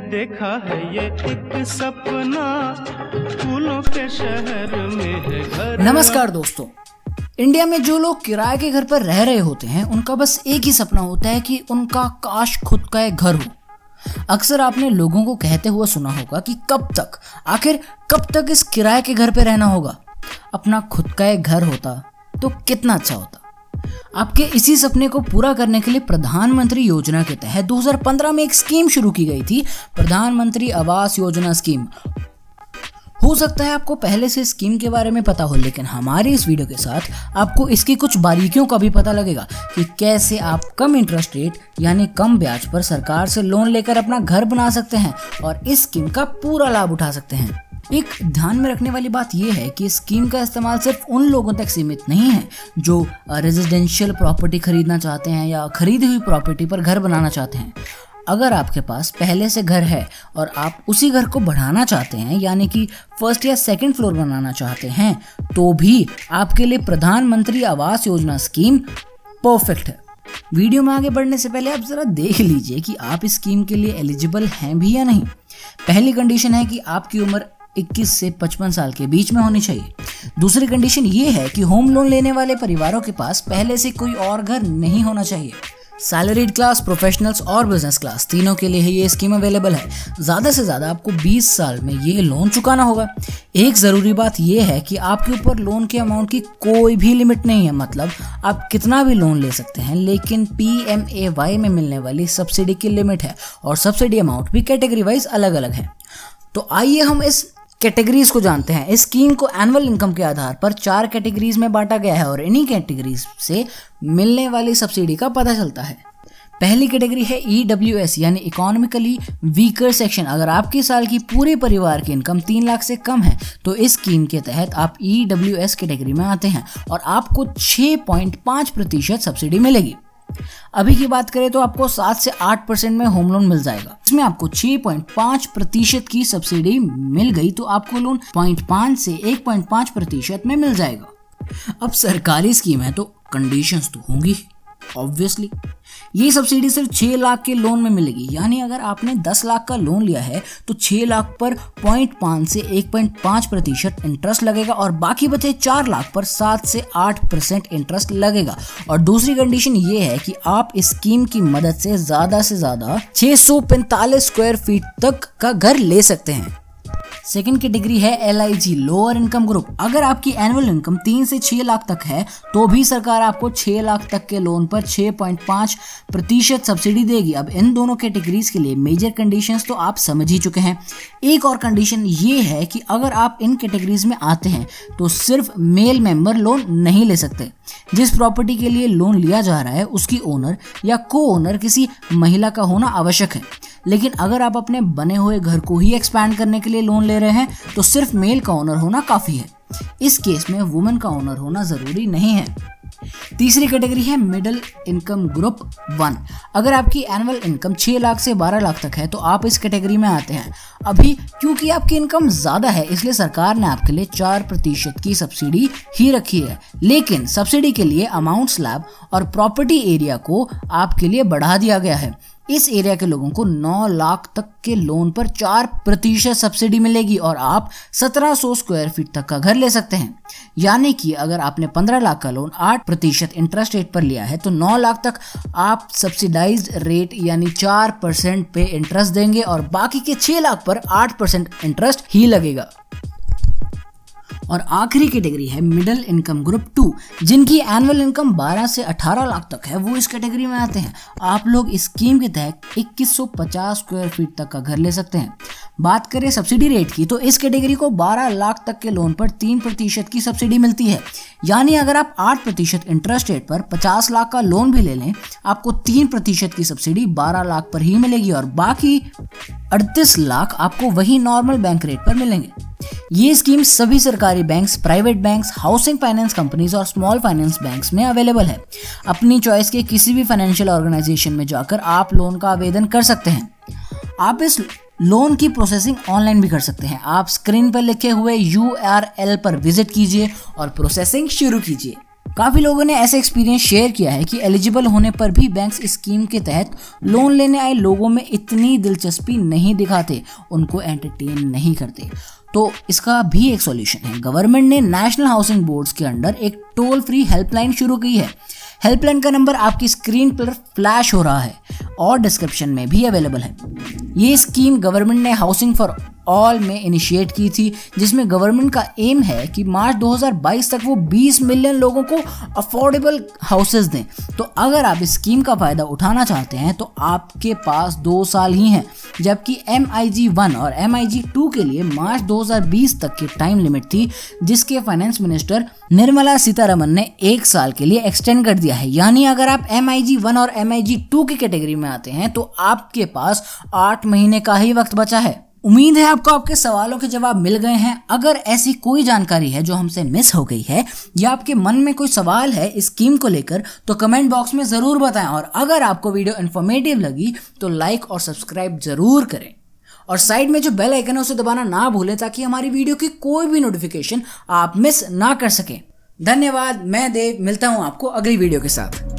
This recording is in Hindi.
देखा है ये एक सपना। फूलों के शहर में है घर। नमस्कार दोस्तों। इंडिया में जो लोग किराए के घर पर रह रहे होते हैं, उनका बस एक ही सपना होता है कि उनका काश खुद का एक घर हो। अक्सर आपने लोगों को कहते हुए सुना होगा कि कब तक, आखिर कब तक इस किराए के घर पे रहना होगा? अपना खुद का एक घर होता तो कितना अच्छा होता? आपके इसी सपने को पूरा करने के लिए प्रधानमंत्री योजना के तहत 2015 में एक स्कीम शुरू की गई थी, प्रधानमंत्री आवास योजना स्कीम। हो सकता है आपको पहले से स्कीम के बारे में पता हो, लेकिन हमारी इस वीडियो के साथ आपको इसकी कुछ बारीकियों का भी पता लगेगा कि कैसे आप कम इंटरेस्ट रेट, यानी कम ब्याज पर सरकार से लोन लेकर अपना घर बना सकते हैं और इस स्कीम का पूरा लाभ उठा सकते हैं। एक ध्यान में रखने वाली बात यह है कि स्कीम का इस्तेमाल सिर्फ़ उन लोगों तक सीमित नहीं है जो रेजिडेंशियल प्रॉपर्टी खरीदना चाहते हैं या खरीदी हुई प्रॉपर्टी पर घर बनाना चाहते हैं। अगर आपके पास पहले से घर है और आप उसी घर को बढ़ाना चाहते हैं, यानी कि फ़र्स्ट या सेकंड फ्लोर बनाना चाहते हैं तो भी आपके लिए प्रधानमंत्री आवास योजना स्कीम परफेक्ट है। वीडियो में आगे बढ़ने से पहले आप जरा देख लीजिए कि आप इस स्कीम के लिए एलिजिबल हैं भी या नहीं। पहली कंडीशन है कि आपकी उम्र 21 से 55 साल के बीच में होनी चाहिए। दूसरी कंडीशन ये है कि होम लोन लेने वाले परिवारों के पास पहले से कोई और घर नहीं होना चाहिए। सैलरीड क्लास प्रोफेशनल्स और बिज़नेस क्लास तीनों के लिए ये स्कीम अवेलेबल है। ज़्यादा से ज़्यादा आपको 20 साल में ये लोन चुकाना होगा। एक ज़रूरी बात यह है कि आपके ऊपर लोन के अमाउंट की कोई भी लिमिट नहीं है। मतलब आप कितना भी लोन ले सकते हैं, लेकिन पी एम ए वाई में मिलने वाली सब्सिडी की लिमिट है और सब्सिडी अमाउंट भी कैटेगरी वाइज अलग अलग है। तो आइए हम इस कैटेगरीज को जानते हैं। इस स्कीम को एनुअल इनकम के आधार पर चार कैटेगरीज में बांटा गया है और इन्हीं कैटेगरीज से मिलने वाली सब्सिडी का पता चलता है। पहली कैटेगरी है ई डब्ल्यू एस यानी इकोनॉमिकली वीकर सेक्शन अगर आपके साल की पूरे परिवार की इनकम तीन लाख से कम है तो इस स्कीम के तहत आप ई डब्ल्यू एस कैटेगरी में आते हैं और आपको 6.5 प्रतिशत सब्सिडी मिलेगी। अभी की बात करें तो आपको सात से आठ परसेंट में होम लोन मिल जाएगा। इसमें आपको छह पॉइंट पाँच प्रतिशत की सब्सिडी मिल गई तो आपको लोन पॉइंट पाँच से एक पॉइंट पाँच प्रतिशत में मिल जाएगा। अब सरकारी स्कीम है तो कंडीशंस तो होंगी ऑब्वियसली ये सब्सिडी सिर्फ़ छह लाख के लोन में मिलेगी। यानी अगर आपने दस लाख का लोन लिया है तो छह लाख पर पॉइंट पाँच से एक पॉइंट पाँच प्रतिशत इंटरेस्ट लगेगा और बाकी बचे चार लाख पर सात से आठ परसेंट इंटरेस्ट लगेगा। और दूसरी कंडीशन ये है कि आप इस स्कीम की मदद से ज़्यादा से ज़्यादा छह सौ पैंतालीस स्क्वायर फीट तक का घर ले सकते हैं। सेकेंड कैटेगरी है एलआईजी लोअर इनकम ग्रुप अगर आपकी एनुअल इनकम तीन से छह लाख तक है तो भी सरकार आपको छह लाख तक के लोन पर छह पॉइंट पाँच प्रतिशत सब्सिडी देगी। अब इन दोनों कैटेगरीज के लिए मेजर कंडीशंस तो आप समझ ही चुके हैं। एक और कंडीशन ये है कि अगर आप इन कैटेगरीज में आते हैं तो सिर्फ़ मेल मेंबर लोन नहीं ले सकते। जिस प्रॉपर्टी के लिए लोन लिया जा रहा है, उसकी ओनर या को ओनर किसी महिला का होना आवश्यक है। लेकिन अगर आप अपने बने हुए घर को ही एक्सपैंड करने के लिए लोन ले रहे हैं तो सिर्फ़ मेल का ओनर होना काफ़ी है। इस केस में वुमेन का ओनर होना ज़रूरी नहीं है। तीसरी कैटेगरी है मिडिल इनकम ग्रुप वन अगर आपकी एनुअल इनकम 6 लाख से 12 लाख तक है तो आप इस कैटेगरी में आते हैं। अभी क्योंकि आपकी इनकम ज़्यादा है, इसलिए सरकार ने आपके लिए चार प्रतिशत की सब्सिडी ही रखी है। लेकिन सब्सिडी के लिए अमाउंट स्लैब और प्रॉपर्टी एरिया को आपके लिए बढ़ा दिया गया है। इस एरिया के लोगों को 9 लाख तक के लोन पर चार प्रतिशत सब्सिडी मिलेगी और आप 1700 स्क्वायर फीट तक का घर ले सकते हैं। यानी कि अगर आपने 15 लाख का लोन 8 प्रतिशत इंटरेस्ट रेट पर लिया है तो 9 लाख तक आप सब्सिडाइज रेट यानी 4 परसेंट पे इंटरेस्ट देंगे और बाकी के 6 लाख पर 8 परसेंट इंटरेस्ट ही लगेगा। और आखिरी कैटेगरी है मिडिल इनकम ग्रुप टू, जिनकी एनुअल इनकम 12 से 18 लाख तक है। वो इस कैटेगरी में आते हैं। आप लोग इस स्कीम के तहत 2150 स्क्वायर फीट तक का घर ले सकते हैं। बात करें सब्सिडी रेट की तो इस कैटेगरी को 12 लाख तक के लोन पर तीन प्रतिशत की सब्सिडी मिलती है। यानी अगर आप आठ प्रतिशत इंटरेस्ट रेट पर 50 लाख का लोन भी ले लें, आपको तीन प्रतिशत की सब्सिडी 12 लाख पर ही मिलेगी और बाकी अड़तीस लाख आपको वही नॉर्मल बैंक रेट पर मिलेंगे। ये स्कीम सभी सरकारी banks private banks housing finance companies और स्मॉल फाइनेंस बैंक्स में अवेलेबल है। अपनी चॉइस के किसी भी फाइनेंशियल ऑर्गेनाइजेशन में जाकर आप लोन का आवेदन कर सकते हैं। आप इस लोन की प्रोसेसिंग ऑनलाइन भी कर सकते हैं। आप स्क्रीन पर लिखे हुए यूआरएल पर विज़िट कीजिए और प्रोसेसिंग शुरू कीजिए। काफ़ी लोगों ने ऐसे एक्सपीरियंस शेयर किया है कि एलिजिबल होने पर भी इस स्कीम के तहत लोन लेने आए लोगों में इतनी दिलचस्पी नहीं दिखाते, उनको एंटरटेन नहीं करते। तो इसका भी एक सॉल्यूशन है। गवर्नमेंट ने नेशनल हाउसिंग बोर्ड्स के अंडर एक टोल फ्री हेल्पलाइन शुरू की है। हेल्पलाइन का नंबर आपकी स्क्रीन पर फ्लैश हो रहा है और डिस्क्रिप्शन में भी अवेलेबल है। ये स्कीम गवर्नमेंट ने हाउसिंग फॉर ऑल में इनिशिएट की थी, जिसमें गवर्नमेंट का एम है कि मार्च 2022 तक वो 20 मिलियन लोगों को अफोर्डेबल हाउसेस दें। तो अगर आप इस स्कीम का फ़ायदा उठाना चाहते हैं तो आपके पास दो साल ही हैं। जबकि एम आई जी वन और एम आई जी टू के लिए मार्च 2020 तक की टाइम लिमिट थी, जिसके फाइनेंस मिनिस्टर निर्मला सीतारमन ने एक साल के लिए एक्सटेंड कर दिया है। यानी अगर आप एम आई जी वन और एम आई जी टू की कैटेगरी में आते हैं तो आपके पास आठ महीने का ही वक्त बचा है। उम्मीद है आपको आपके सवालों के जवाब मिल गए हैं। अगर ऐसी कोई जानकारी है जो हमसे मिस हो गई है या आपके मन में कोई सवाल है इस स्कीम को लेकर तो कमेंट बॉक्स में ज़रूर बताएँ। और अगर आपको वीडियो इन्फॉर्मेटिव लगी तो लाइक और सब्सक्राइब ज़रूर करें। और साइड में जो बेल आइकन है, उसे दबाना ना भूलें, ताकि हमारी वीडियो की कोई भी नोटिफिकेशन आप मिस ना कर सकें। धन्यवाद, मैं देव, मिलता हूँ आपको अगली वीडियो के साथ।